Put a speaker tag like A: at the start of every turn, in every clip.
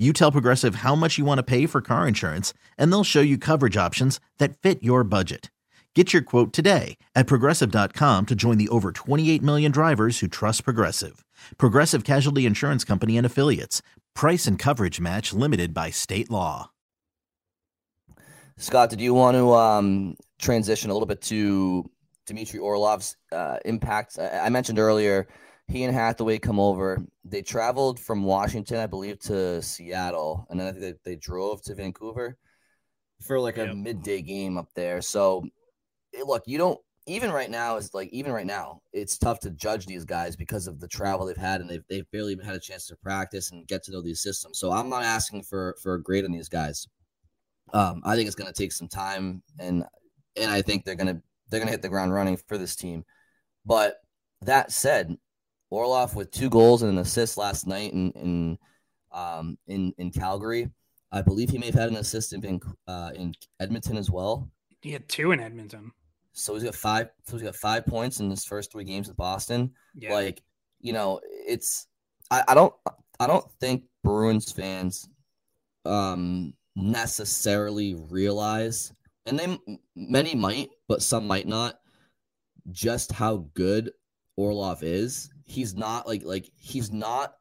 A: you tell Progressive how much you want to pay for car insurance, and they'll show you coverage options that fit your budget. Get your quote today at progressive.com to join the over 28 million drivers who trust Progressive. Progressive Casualty Insurance Company and Affiliates. Price and coverage match limited by state law.
B: Scott, did you want to um, transition a little bit to Dmitry Orlov's uh, impact? I, I mentioned earlier he and Hathaway come over. They traveled from Washington, I believe, to Seattle, and then I think they, they drove to Vancouver for like a yep. midday game up there. So, look, you don't even right now is like even right now it's tough to judge these guys because of the travel they've had and they've, they've barely even had a chance to practice and get to know these systems. So I'm not asking for for a grade on these guys. Um, I think it's going to take some time, and and I think they're gonna they're gonna hit the ground running for this team. But that said, Orlov with two goals and an assist last night in in um, in, in Calgary. I believe he may have had an assist in uh, in Edmonton as well.
C: He had two in Edmonton.
B: So he's got five. So he's got five points in his first three games with Boston. Yeah. Like you know, it's I, I don't I don't think Bruins fans um necessarily realize, and they many might, but some might not, just how good Orlov is he's not like like he's not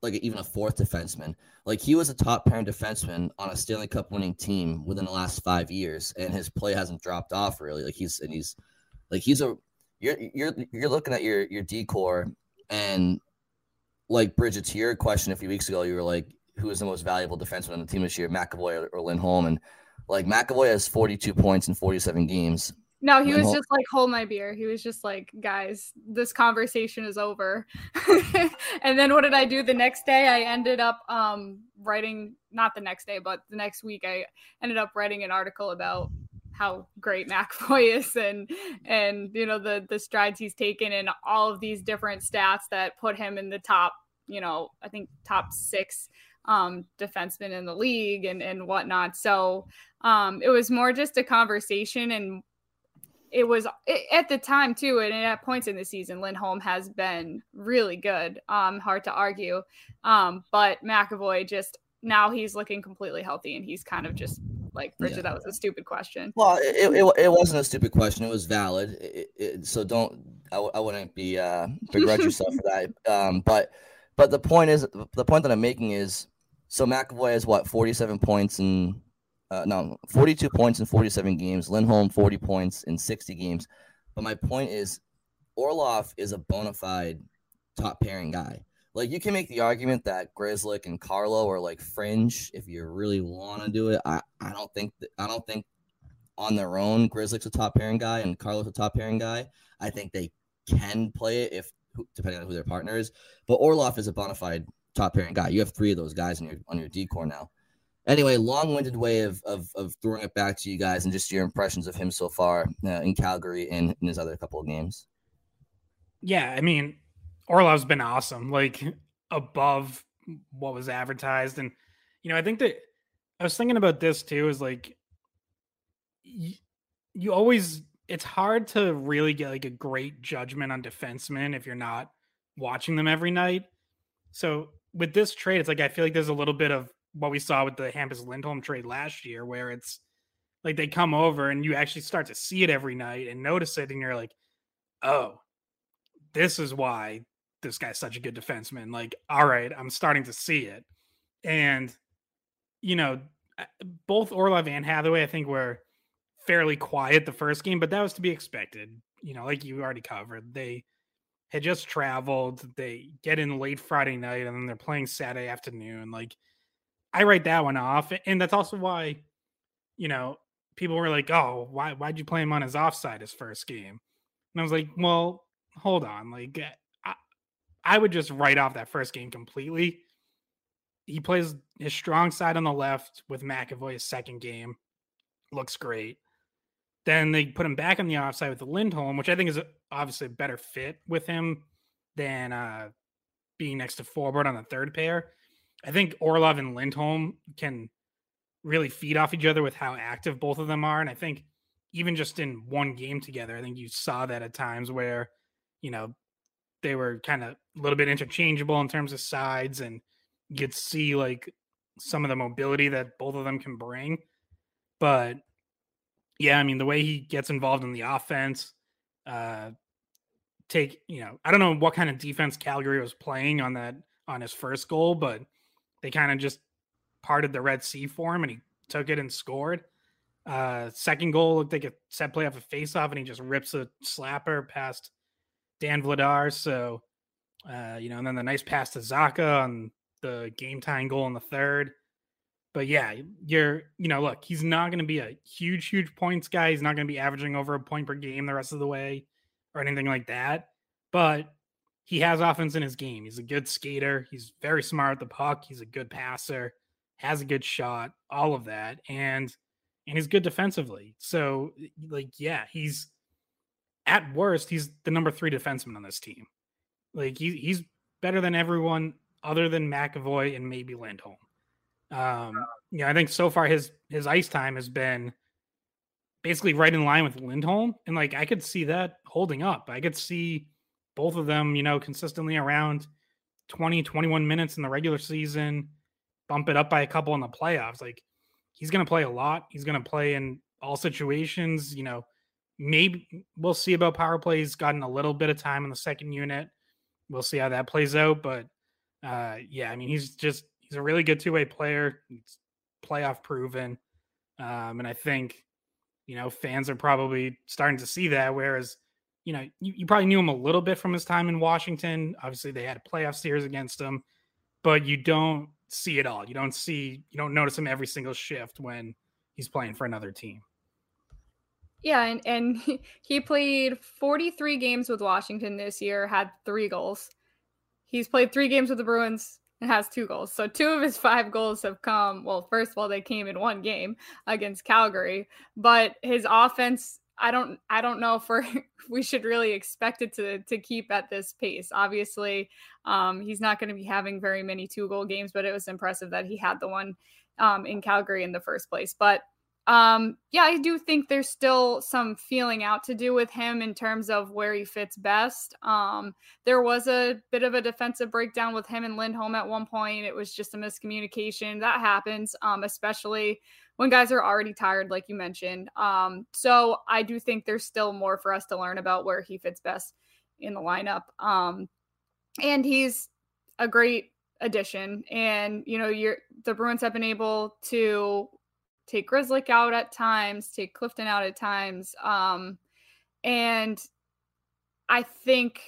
B: like even a fourth defenseman. Like he was a top pairing defenseman on a Stanley Cup winning team within the last five years, and his play hasn't dropped off really. Like he's and he's like he's a you're you're you're looking at your your D corps and like Bridget to your question a few weeks ago, you were like, who is the most valuable defenseman on the team this year, McAvoy or, or Lindholm? And like McAvoy has 42 points in 47 games.
D: No, he was just like, hold my beer. He was just like, guys, this conversation is over. and then what did I do the next day? I ended up um, writing, not the next day, but the next week, I ended up writing an article about how great McAvoy is and and you know the the strides he's taken and all of these different stats that put him in the top, you know, I think top six um, defensemen in the league and and whatnot. So um, it was more just a conversation and it was at the time too, and at points in the season, Lindholm has been really good. Um, hard to argue. Um, but McAvoy just now he's looking completely healthy, and he's kind of just like Richard. Yeah. That was a stupid question.
B: Well, it, it, it wasn't a stupid question. It was valid. It, it, so don't I, I wouldn't be uh, begrudge yourself for that. Um, but but the point is the point that I'm making is so McAvoy has what 47 points and uh, no, 42 points in 47 games. Lindholm, 40 points in 60 games. But my point is, Orlov is a bona fide top pairing guy. Like you can make the argument that Grzelcyk and Carlo are like fringe if you really want to do it. I, I don't think I don't think on their own Grzelcyk's a top pairing guy and Carlo's a top pairing guy. I think they can play it if depending on who their partner is. But Orlov is a bona fide top pairing guy. You have three of those guys on your on your D corps now anyway, long-winded way of, of, of throwing it back to you guys and just your impressions of him so far uh, in Calgary and in his other couple of games.
C: Yeah, I mean, Orlov's been awesome, like above what was advertised, and you know, I think that I was thinking about this too. Is like you, you always it's hard to really get like a great judgment on defensemen if you're not watching them every night. So with this trade, it's like I feel like there's a little bit of what we saw with the Hampus Lindholm trade last year, where it's like they come over and you actually start to see it every night and notice it, and you're like, oh, this is why this guy's such a good defenseman. Like, all right, I'm starting to see it. And, you know, both Orlov and Hathaway, I think, were fairly quiet the first game, but that was to be expected. You know, like you already covered. They had just traveled. They get in late Friday night and then they're playing Saturday afternoon. Like I write that one off. And that's also why, you know, people were like, oh, why why'd you play him on his offside his first game? And I was like, well, hold on. Like I, I would just write off that first game completely. He plays his strong side on the left with McAvoy his second game. Looks great. Then they put him back on the offside with Lindholm, which I think is obviously a better fit with him than uh, being next to forward on the third pair. I think Orlov and Lindholm can really feed off each other with how active both of them are. And I think even just in one game together, I think you saw that at times where, you know, they were kind of a little bit interchangeable in terms of sides and you could see like some of the mobility that both of them can bring. But yeah, I mean, the way he gets involved in the offense, uh, take, you know, I don't know what kind of defense Calgary was playing on that, on his first goal, but they kind of just parted the Red Sea for him and he took it and scored. Uh, second goal looked like a set play off a face off and he just rips a slapper past Dan Vladar. So, uh, you know, and then the nice pass to Zacha on the game time goal in the third but yeah, you're, you know, look, he's not going to be a huge, huge points guy. He's not going to be averaging over a point per game the rest of the way or anything like that. But he has offense in his game. He's a good skater. He's very smart at the puck. He's a good passer, has a good shot, all of that. And, and he's good defensively. So, like, yeah, he's at worst, he's the number three defenseman on this team. Like, he, he's better than everyone other than McAvoy and maybe Lindholm. Um, yeah, I think so far his his ice time has been basically right in line with Lindholm, and like I could see that holding up. I could see both of them, you know, consistently around 20, 21 minutes in the regular season, bump it up by a couple in the playoffs. Like he's going to play a lot. He's going to play in all situations. You know, maybe we'll see about power play. He's gotten a little bit of time in the second unit. We'll see how that plays out. But uh, yeah, I mean, he's just he's a really good two way player. He's playoff proven, um, and I think you know fans are probably starting to see that. Whereas you know you, you probably knew him a little bit from his time in Washington. Obviously, they had a playoff series against him, but you don't see it all. You don't see you don't notice him every single shift when he's playing for another team.
D: Yeah, and, and he played 43 games with Washington this year, had three goals. He's played three games with the Bruins, and has two goals. So two of his five goals have come. Well, first of all, they came in one game against Calgary, but his offense. I don't. I don't know if we're, we should really expect it to to keep at this pace. Obviously, um, he's not going to be having very many two goal games, but it was impressive that he had the one um, in Calgary in the first place. But um, yeah, I do think there's still some feeling out to do with him in terms of where he fits best. Um, there was a bit of a defensive breakdown with him and Lindholm at one point. It was just a miscommunication. That happens, um, especially when guys are already tired, like you mentioned. Um, so I do think there's still more for us to learn about where he fits best in the lineup. Um, and he's a great addition. And, you know, you're the Bruins have been able to take Grzelcyk out at times, take Clifton out at times. Um, and I think,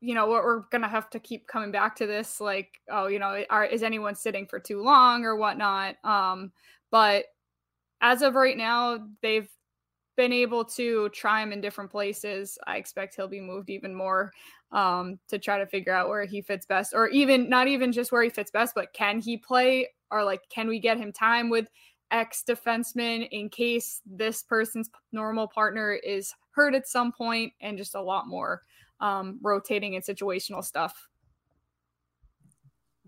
D: you know, we're, we're going to have to keep coming back to this. Like, oh, you know, are, is anyone sitting for too long or whatnot? Um, but as of right now, they've been able to try him in different places. I expect he'll be moved even more um, to try to figure out where he fits best, or even not even just where he fits best, but can he play or like can we get him time with ex defenseman in case this person's normal partner is hurt at some point and just a lot more um, rotating and situational stuff.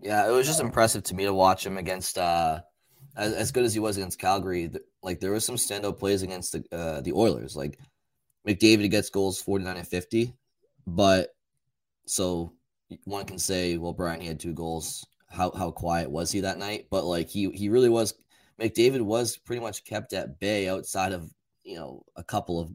B: Yeah, it was just impressive to me to watch him against uh, as, as good as he was against Calgary. Like there was some standout plays against the uh, the Oilers. Like McDavid gets goals forty nine and fifty, but so one can say, well, Brian he had two goals. How how quiet was he that night? But like he he really was McDavid was pretty much kept at bay outside of you know a couple of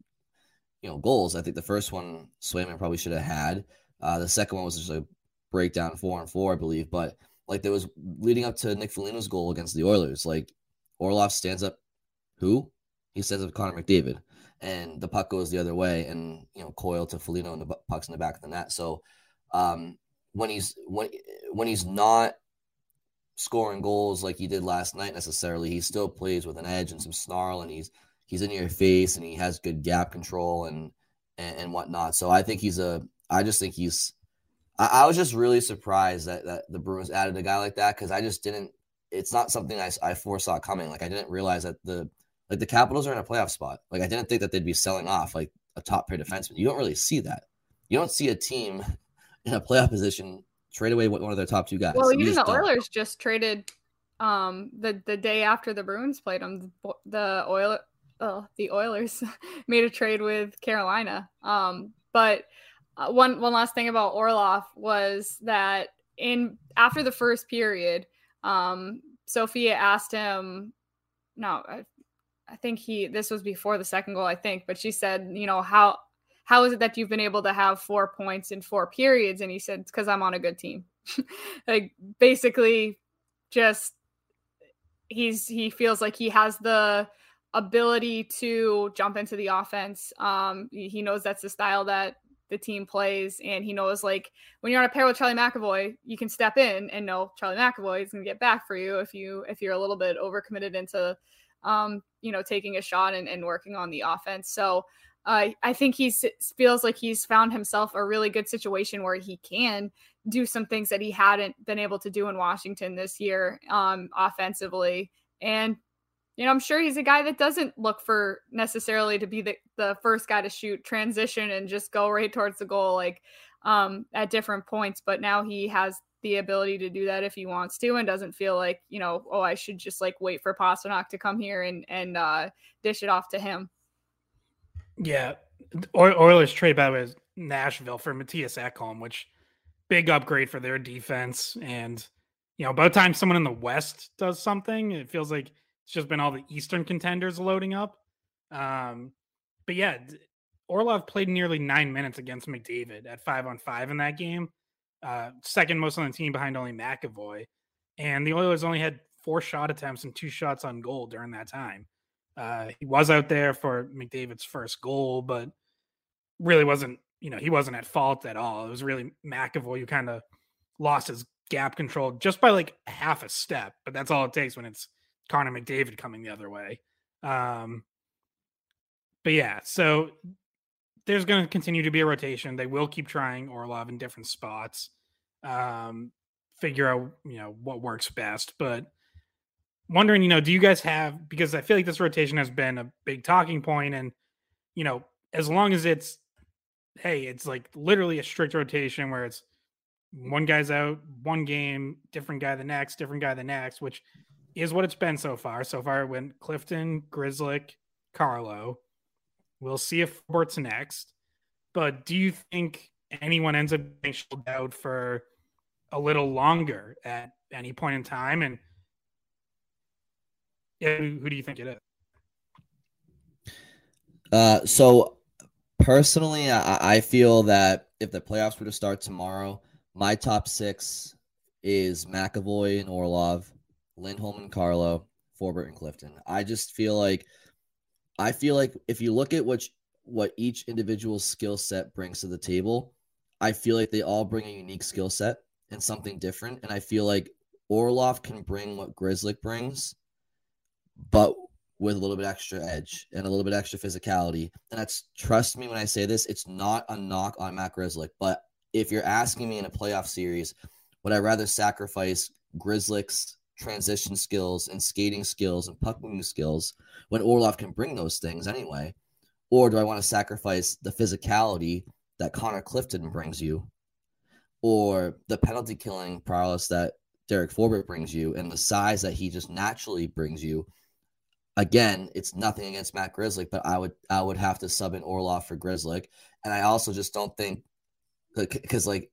B: you know goals. I think the first one Swayman probably should have had. Uh, the second one was just a breakdown four and four, I believe. But like there was leading up to Nick Foligno's goal against the Oilers. Like Orlov stands up, who he stands up Connor McDavid, and the puck goes the other way, and you know Coyle to Foligno, and the puck's in the back of the net. So um, when he's when when he's not scoring goals like he did last night necessarily, he still plays with an edge and some snarl, and he's he's in your face, and he has good gap control and and, and whatnot. So I think he's a. I just think he's. I, I was just really surprised that that the Bruins added a guy like that because I just didn't. It's not something I, I foresaw coming. Like I didn't realize that the like the Capitals are in a playoff spot. Like I didn't think that they'd be selling off like a top pair defenseman. You don't really see that. You don't see a team in a playoff position trade away one of their top two guys.
D: Well, even the Oilers just traded um the the day after the Bruins played them. The Oil oh, the Oilers made a trade with Carolina. Um, but uh, one one last thing about Orlov was that in after the first period, um, Sophia asked him. No, I, I think he. This was before the second goal, I think. But she said, you know how how is it that you've been able to have four points in four periods? And he said, it's because I'm on a good team. like basically, just he's he feels like he has the ability to jump into the offense. Um, he knows that's the style that the team plays, and he knows like when you're on a pair with Charlie McAvoy, you can step in and know Charlie McAvoy is going to get back for you if you if you're a little bit overcommitted into, um, you know, taking a shot and, and working on the offense. So. Uh, I think he feels like he's found himself a really good situation where he can do some things that he hadn't been able to do in Washington this year um, offensively. And you know, I'm sure he's a guy that doesn't look for necessarily to be the, the first guy to shoot transition and just go right towards the goal like um, at different points. But now he has the ability to do that if he wants to and doesn't feel like, you know, oh, I should just like wait for Pastrnak to come here and, and uh, dish it off to him.
C: Yeah. Oilers trade by with Nashville for Mattias Ekholm, which big upgrade for their defense. And, you know, by the time someone in the West does something, it feels like – it's just been all the Eastern contenders loading up. Um, but yeah, Orlov played nearly nine minutes against McDavid at five on five in that game. Uh, second most on the team behind only McAvoy. And the Oilers only had four shot attempts and two shots on goal during that time. Uh, he was out there for McDavid's first goal, but really wasn't, you know, he wasn't at fault at all. It was really McAvoy who kind of lost his gap control just by like half a step, but that's all it takes when it's Connor McDavid coming the other way. Um, but yeah, so there's going to continue to be a rotation. They will keep trying Orlov in different spots, um, figure out you know what works best. But wondering, you know, do you guys have because I feel like this rotation has been a big talking point, and you know, as long as it's hey, it's like literally a strict rotation where it's one guy's out, one game, different guy the next, different guy the next, which is what it's been so far. So far, it went Clifton, Grzelcyk, Carlo. We'll see if Forbort's next. But do you think anyone ends up being shelled out for a little longer at any point in time? And who, who do you think it is?
B: Uh, so personally, I, I feel that if the playoffs were to start tomorrow, my top six is McAvoy and Orlov. Lindholm and Carlo, Forbort and Clifton. I just feel like I feel like if you look at what what each individual skill set brings to the table, I feel like they all bring a unique skill set and something different. And I feel like Orlov can bring what Grzelcyk brings, but with a little bit extra edge and a little bit extra physicality. And that's trust me when I say this, it's not a knock on Matt Grzelcyk. But if you're asking me in a playoff series, would I rather sacrifice Grzelcyk's transition skills and skating skills and puck moving skills when Orlov can bring those things anyway? Or do I want to sacrifice the physicality that Connor Clifton brings you or the penalty killing prowess that Derek Forbort brings you and the size that he just naturally brings you? Again, it's nothing against Matt Grzelcyk, but I would I would have to sub in Orlov for Grzelcyk. And I also just don't think because like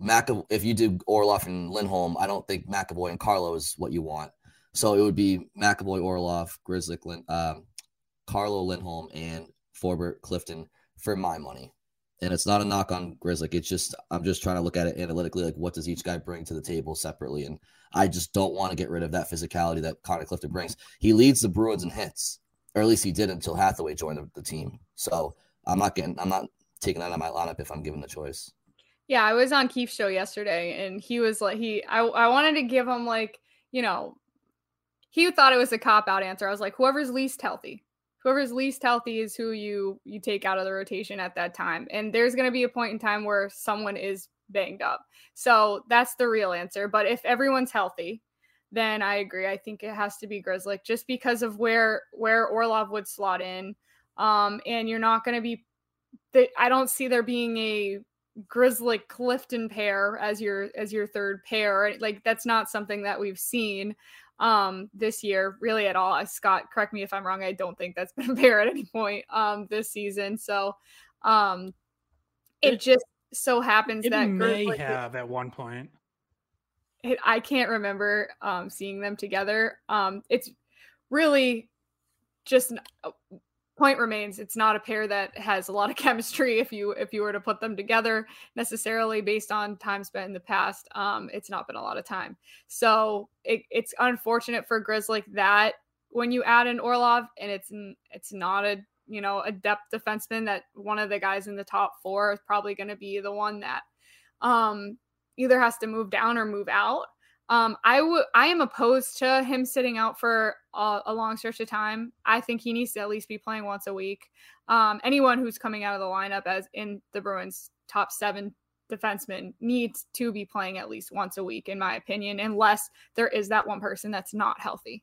B: McAvoy, if you do Orlov and Lindholm, I don't think McAvoy and Carlo is what you want. So it would be McAvoy, Orlov, Grizzly, Lin, um, Carlo, Lindholm, and Forbort Clifton for my money. And it's not a mm. knock on Grizzly. It's just I'm just trying to look at it analytically, like what does each guy bring to the table separately. And I just don't want to get rid of that physicality that Connor Clifton brings. He leads the Bruins in hits, or at least he did until Hathaway joined the, the team. So I'm not getting, I'm not taking that out of my lineup if I'm given the choice.
D: Yeah, I was on Keith's show yesterday, and he was like, he, I, I wanted to give him like, you know, he thought it was a cop out answer. I was like, whoever's least healthy, whoever's least healthy is who you you take out of the rotation at that time. And there's going to be a point in time where someone is banged up. So that's the real answer. But if everyone's healthy, then I agree. I think it has to be Grzelcyk just because of where where Orlov would slot in. Um, and you're not going to be. I don't see there being a Grzelcyk Clifton pair as your as your third pair. Like that's not something that we've seen um this year really at all. Scott, correct me if I'm wrong. I don't think that's been a pair at any point um this season. So um it, it just so happens
C: it
D: that
C: may have at one point.
D: It, I can't remember um seeing them together. Um it's really just point remains it's not a pair that has a lot of chemistry if you if you were to put them together necessarily based on time spent in the past um it's not been a lot of time. So it, it's unfortunate for grizz like that when you add an orlov and it's it's not a you know a depth defenseman that one of the guys in the top four is probably going to be the one that um either has to move down or move out um, I would I am opposed to him sitting out for a, a, long stretch of time. I think he needs to at least be playing once a week. Um, anyone who's coming out of the lineup as in the Bruins top seven defensemen needs to be playing at least once a week, in my opinion, unless there is that one person that's not healthy.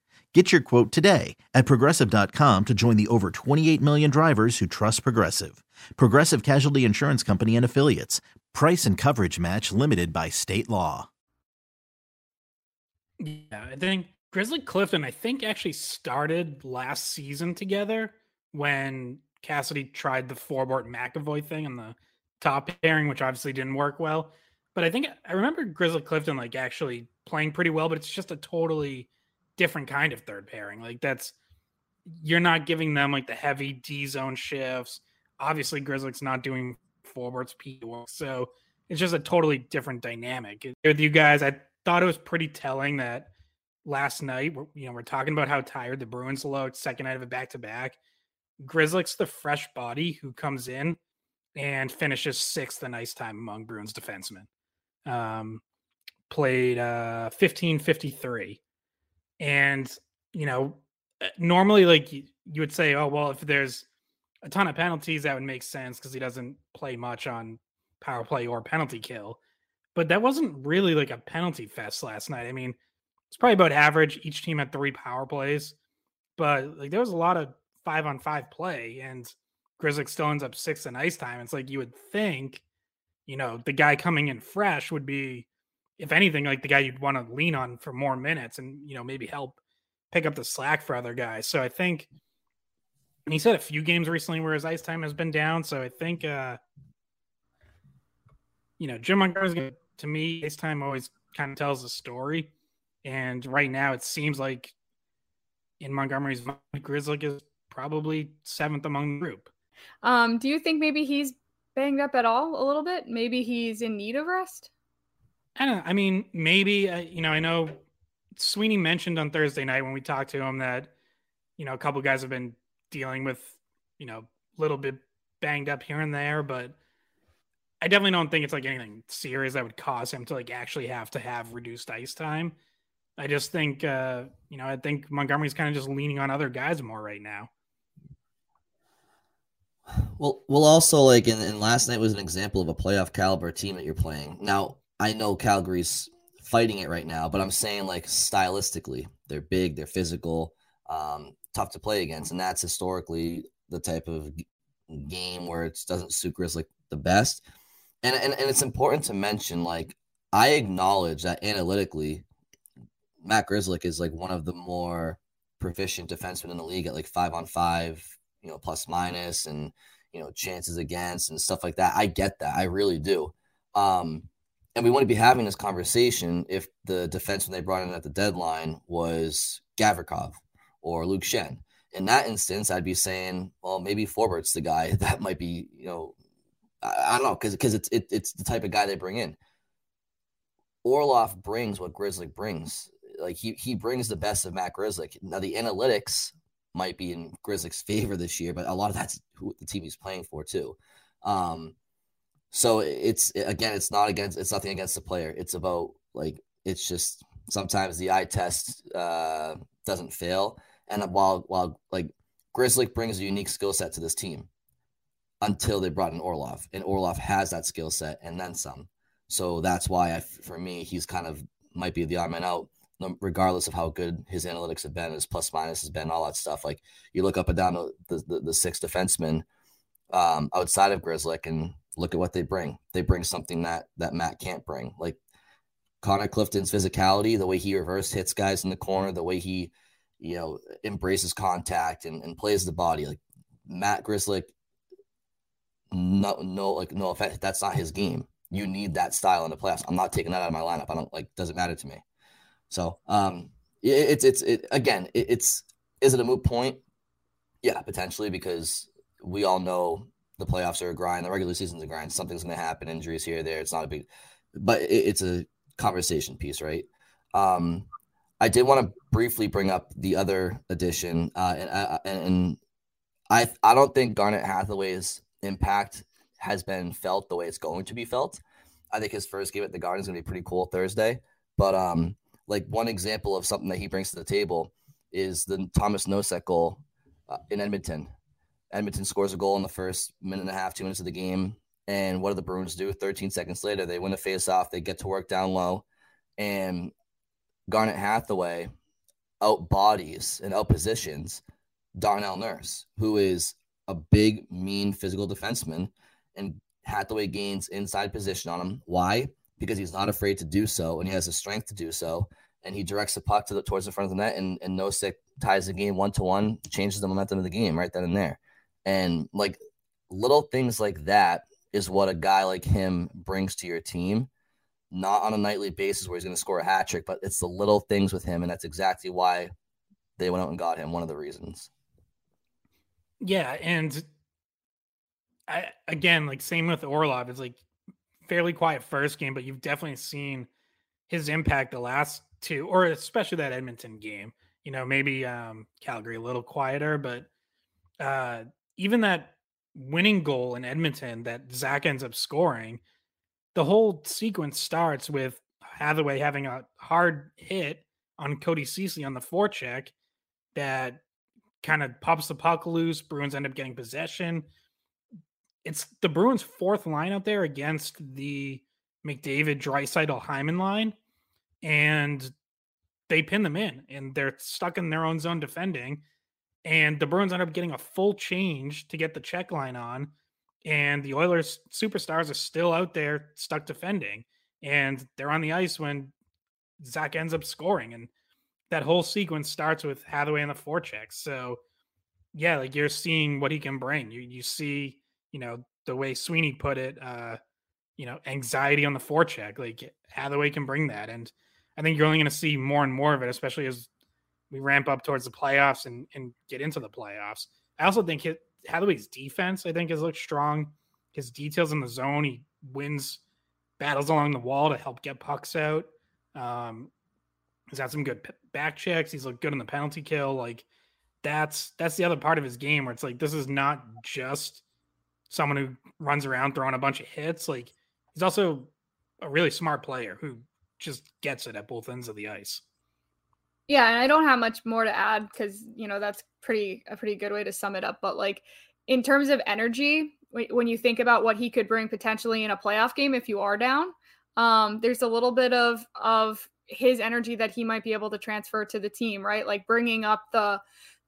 A: Get your quote today at progressive.com to join the over 28 million drivers who trust Progressive. Progressive Casualty Insurance Company and Affiliates. Price and coverage match limited by state law.
C: Yeah, I think Grzelcyk Clifton, I think, actually started last season together when Cassidy tried the Forbort McAvoy thing on the top pairing, which obviously didn't work well. But I think I remember Grzelcyk Clifton like actually playing pretty well, but it's just a totally different kind of third pairing. Like that's you're not giving them like the heavy D zone shifts. Obviously, Grzelcyk's not doing forwards P work, so it's just a totally different dynamic. With you guys, I thought it was pretty telling that last night, you know, we're talking about how tired the Bruins looked, second night of a back to back. Grzelcyk's the fresh body who comes in and finishes sixth in ice time among Bruins defensemen. Um, played uh 1553 and, you know, uh, normally, like you, would say, oh, well, if there's a ton of penalties, that would make sense because he doesn't play much on power play or penalty kill. But that wasn't really like a penalty fest last night. I mean, it's probably about average. Each team had three power plays, but like there was a lot of five on five play, and Grizzlies still ends up six in ice time. It's like you would think, you know, the guy coming in fresh would be if anything, like the guy you'd want to lean on for more minutes and you know maybe help pick up the slack for other guys. So I think and he's had a few games recently where his ice time has been down. So I think uh you know, Jim Montgomery's gonna me, ice time always kind of tells a story. And right now it seems like in Montgomery's mind, Grzelcyk is probably seventh among the group.
D: Um, do you think maybe he's banged up at all a little bit? Maybe he's in need of rest?
C: I don't. I mean, maybe uh, you know. I know Sweeney mentioned on Thursday night when we talked to him that you know a couple guys have been dealing with you know a little bit banged up here and there, but I definitely don't think it's like anything serious that would cause him to like actually have to have reduced ice time. I just think uh, you know I think Montgomery's kind of just leaning on other guys more right now.
B: Well, well, also like in, in last night was an example of a playoff caliber team that you're playing. Now, I know Calgary's fighting it right now, but I'm saying like stylistically, they're big, they're physical, um, tough to play against, and that's historically the type of game where it doesn't suit Grizzly the best. And, and and it's important to mention, like I acknowledge that analytically, Matt Grzelcyk is like one of the more proficient defensemen in the league at like five on five, you know, plus minus and you know chances against and stuff like that. I get that, I really do. Um, and we wouldn't be having this conversation if the defenseman they brought in at the deadline was Gavrikov or Luke Schenn. In that instance, I'd be saying, well, maybe Forbort's the guy that might be, you know, I, I don't know, because because it's it, it's the type of guy they bring in. Orlov brings what Grzelcyk brings. Like he he brings the best of Matt Grzelcyk. Now the analytics might be in Grzelcyk's favor this year, but a lot of that's who the team he's playing for too. Um, so it's again, it's not against it's nothing against the player. It's about like it's just sometimes the eye test uh, doesn't fail, and while while like Grzelcyk brings a unique skill set to this team until they brought in Orlov, and Orlov has that skill set and then some. So that's why I, for me, he's kind of might be the odd man out, regardless of how good his analytics have been, his plus minus has been, all that stuff. Like you look up and down the the, the six defensemen um, outside of Grzelcyk and look at what they bring. They bring something that that Matt can't bring. Like Connor Clifton's physicality, the way he reverse hits guys in the corner, the way he, you know, embraces contact and, and plays the body. Like Matt Grzelcyk, no, no, like no offense, that's not his game. You need that style in the playoffs. I'm not taking that out of my lineup. I don't like doesn't matter to me. So um it's it's it, again it, it's is it a moot point? Yeah, potentially because we all know the playoffs are a grind, the regular season's a grind. Something's going to happen, injuries here, there. It's not a big, but it, it's a conversation piece, right? Um, I did want to briefly bring up the other addition, uh, and, uh, and I I don't think Garnet Hathaway's impact has been felt the way it's going to be felt. I think his first game at the Garden is going to be pretty cool Thursday. But um, like one example of something that he brings to the table is the Tomas Nosek goal uh, in Edmonton. Edmonton scores a goal in the first minute and a half, two minutes of the game. And what do the Bruins do? 13 seconds later, they win a face off. They get to work down low. And Garnet Hathaway out bodies and out positions Darnell Nurse, who is a big, mean physical defenseman. And Hathaway gains inside position on him. Why? Because he's not afraid to do so and he has the strength to do so. And he directs the puck to the towards the front of the net and, and Nosek ties the game one to one, changes the momentum of the game right then and there. And like little things like that is what a guy like him brings to your team. Not on a nightly basis where he's going to score a hat trick, but it's the little things with him. And that's exactly why they went out and got him. One of the reasons.
C: Yeah. And I, again, like same with Orlov, it's like fairly quiet first game, but you've definitely seen his impact the last two, or especially that Edmonton game. You know, maybe um, Calgary a little quieter, but uh, even that winning goal in Edmonton that Zacha ends up scoring, the whole sequence starts with Hathaway having a hard hit on Cody Ceci on the forecheck that kind of pops the puck loose. Bruins end up getting possession. It's the Bruins' fourth line out there against the McDavid, Draisaitl, Hyman line, and they pin them in, and they're stuck in their own zone defending. And the Bruins end up getting a full change to get the check line on. And the Oilers superstars are still out there stuck defending. And they're on the ice when Zacha ends up scoring. And that whole sequence starts with Hathaway and the forecheck. So yeah, like you're seeing what he can bring. You you see, you know, the way Sweeney put it, uh, you know, anxiety on the forecheck. Like Hathaway can bring that. And I think you're only gonna see more and more of it, especially as we ramp up towards the playoffs and, and get into the playoffs. I also think his, Hathaway's defense, I think, has looked strong. His details in the zone, he wins battles along the wall to help get pucks out. Um, he's had some good back checks. He's looked good in the penalty kill. Like that's that's the other part of his game where it's like this is not just someone who runs around throwing a bunch of hits. Like he's also a really smart player who just gets it at both ends of the ice.
D: Yeah, and I don't have much more to add because you know that's pretty a pretty good way to sum it up. But like in terms of energy, when you think about what he could bring potentially in a playoff game if you are down, um, there's a little bit of of his energy that he might be able to transfer to the team, right? Like bringing up the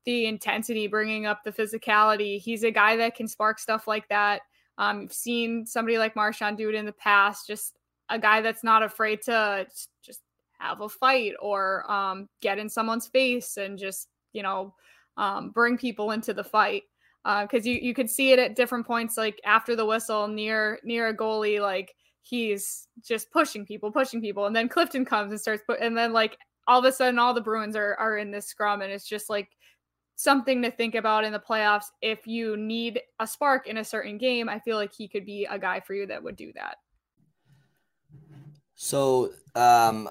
D: the intensity, bringing up the physicality. He's a guy that can spark stuff like that. Um, you've seen somebody like Marchand do it in the past, just a guy that's not afraid to just have a fight or um, get in someone's face and just, you know, um, bring people into the fight. Because uh, you, you could see it at different points, like after the whistle near near a goalie, like he's just pushing people, pushing people, and then Clifton comes and starts put, and then like all of a sudden all the Bruins are are in this scrum, and it's just like something to think about in the playoffs. If you need a spark in a certain game, I feel like he could be a guy for you that would do that.
B: So um,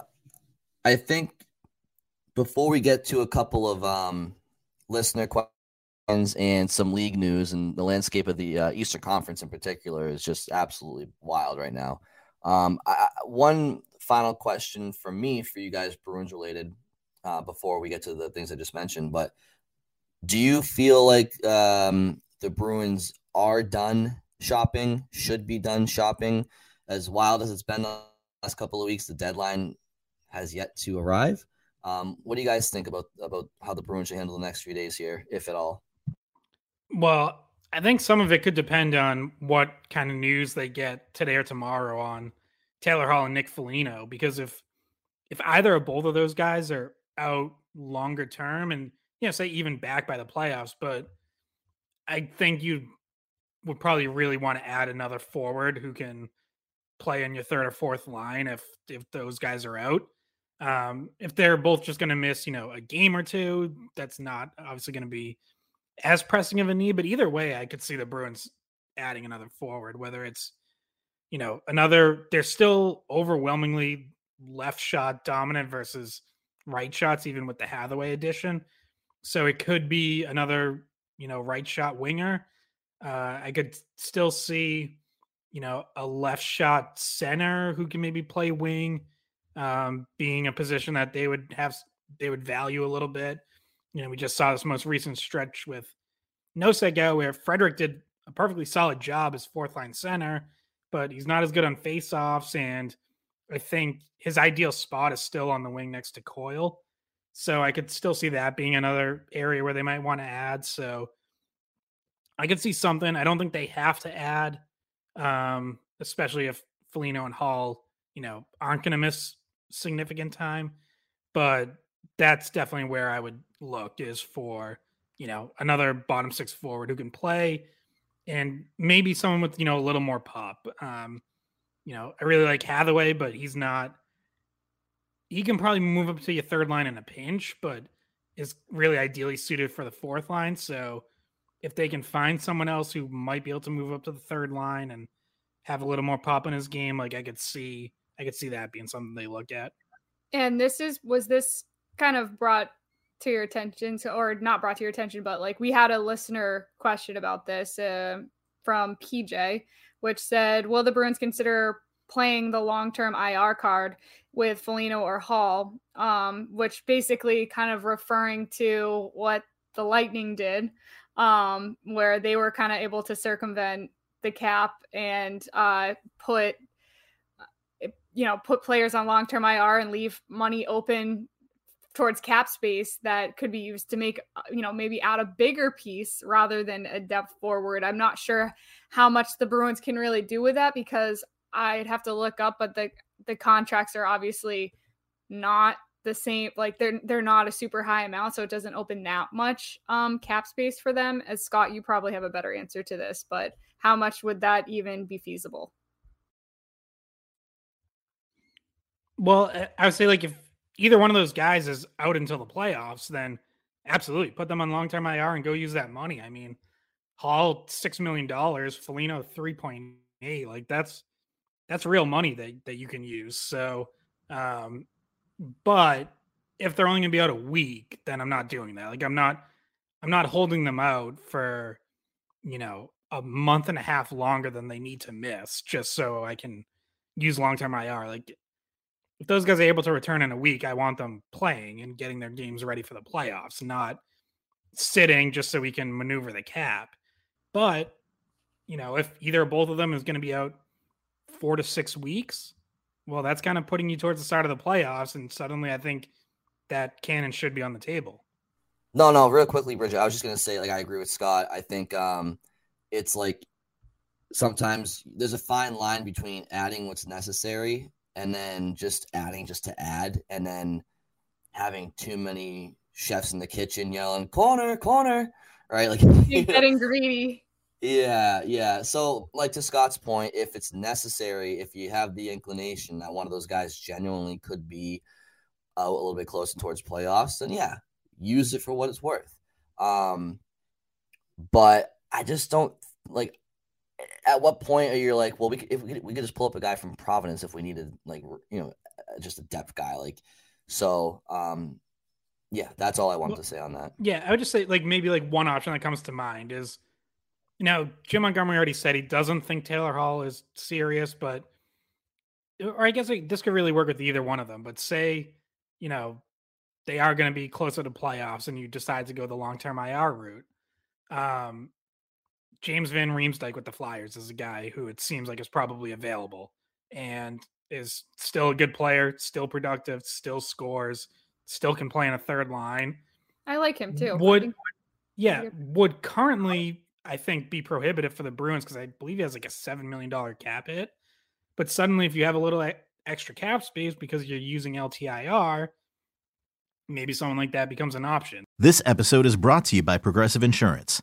B: I think before we get to a couple of um, listener questions and some league news and the landscape of the uh, Eastern Conference in particular is just absolutely wild right now. Um, I, one final question for me for you guys, Bruins related, uh, before we get to the things I just mentioned, but do you feel like um, the Bruins are done shopping, should be done shopping? As wild as it's been the last couple of weeks, the deadline has yet to arrive. Um, what do you guys think about about how the Bruins should handle the next few days here, if at all?
C: Well, I think some of it could depend on what kind of news they get today or tomorrow on Taylor Hall and Nick Foligno. Because if if either or both of those guys are out longer term and you know, say even back by the playoffs, but I think you would probably really want to add another forward who can play on your third or fourth line if if those guys are out. Um, if they're both just going to miss, you know, a game or two, that's not obviously going to be as pressing of a need. But either way, I could see the Bruins adding another forward, whether it's, you know, another. They're still overwhelmingly left shot dominant versus right shots, even with the Hathaway addition. So it could be another, you know, right shot winger. Uh, I could still see, you know, a left shot center who can maybe play wing, um, being a position that they would have, they would value a little bit. You know, we just saw this most recent stretch with Nosek out where Frederic did a perfectly solid job as fourth line center, but he's not as good on faceoffs. And I think his ideal spot is still on the wing next to Coyle. So I could still see that being another area where they might want to add. So I could see something. I don't think they have to add, um, especially if Foligno and Hall, you know, aren't going to miss significant time. But that's definitely where I would look is for, you know, another bottom six forward who can play and maybe someone with, you know, a little more pop. Um, you know, I really like Hathaway, but he's not he can probably move up to your third line in a pinch, but is really ideally suited for the fourth line. So if they can find someone else who might be able to move up to the third line and have a little more pop in his game, like I could see, I could see that being something they look at.
D: And this is was this kind of brought to your attention, to, or not brought to your attention, but like we had a listener question about this uh, from PJ, which said, "Will the Bruins consider playing the long term IR card with Foligno or Hall, um, which basically kind of referring to what the Lightning did, um, where they were kind of able to circumvent the cap and uh, put you know put players on long term IR and leave money open towards cap space that could be used to make uh, you know maybe add a bigger piece rather than a depth forward. I'm not sure how much the Bruins can really do with that because I'd have to look up, but the the contracts are obviously not the same like they're they're not a super high amount so it doesn't open that much um cap space for them as Scott you probably have a better answer to this but how much would that even be feasible
C: well I would say like if either one of those guys is out until the playoffs then absolutely put them on long-term IR and go use that money I mean Hall 6 million dollars Foligno 3.8 like that's that's real money that that you can use. So, um, but if they're only going to be out a week, then I'm not doing that. Like I'm not I'm not holding them out for you know a month and a half longer than they need to miss just so I can use long term IR. Like if those guys are able to return in a week, I want them playing and getting their games ready for the playoffs, not sitting just so we can maneuver the cap. But you know, if either or both of them is going to be out four to six weeks, well, that's kind of putting you towards the start of the playoffs. And suddenly I think that Cannon should be on the table.
B: No, no, real quickly, Bridget. I was just gonna say, like, I agree with Scott. I think um, it's like sometimes there's a fine line between adding what's necessary and then just adding just to add, and then having too many chefs in the kitchen yelling corner, corner, right? Like
D: You're getting greedy.
B: Yeah, yeah. So, like to Scott's point, if it's necessary, if you have the inclination that one of those guys genuinely could be uh, a little bit closer towards playoffs, then yeah, use it for what it's worth. Um, but I just don't like. At what point are you like, well, we could, if we could, we could just pull up a guy from Providence if we needed, like, you know, uh, just a depth guy, like. So, um, yeah, that's all I wanted to say on that.
C: Yeah, I would just say like maybe like one option that comes to mind is, you know, Jim Montgomery already said he doesn't think Taylor Hall is serious, but or I guess like, this could really work with either one of them. But say, you know, they are going to be closer to playoffs, and you decide to go the long term IR route. Um, James Van Riemsdyk with the Flyers is a guy who it seems like is probably available and is still a good player, still productive, still scores, still can play in a third line.
D: I like him too.
C: Would yeah, would currently I think be prohibitive for the Bruins because I believe he has like a seven million dollar cap hit. But suddenly, if you have a little extra cap space because you're using LTIR, maybe someone like that becomes an option.
A: This episode is brought to you by Progressive Insurance.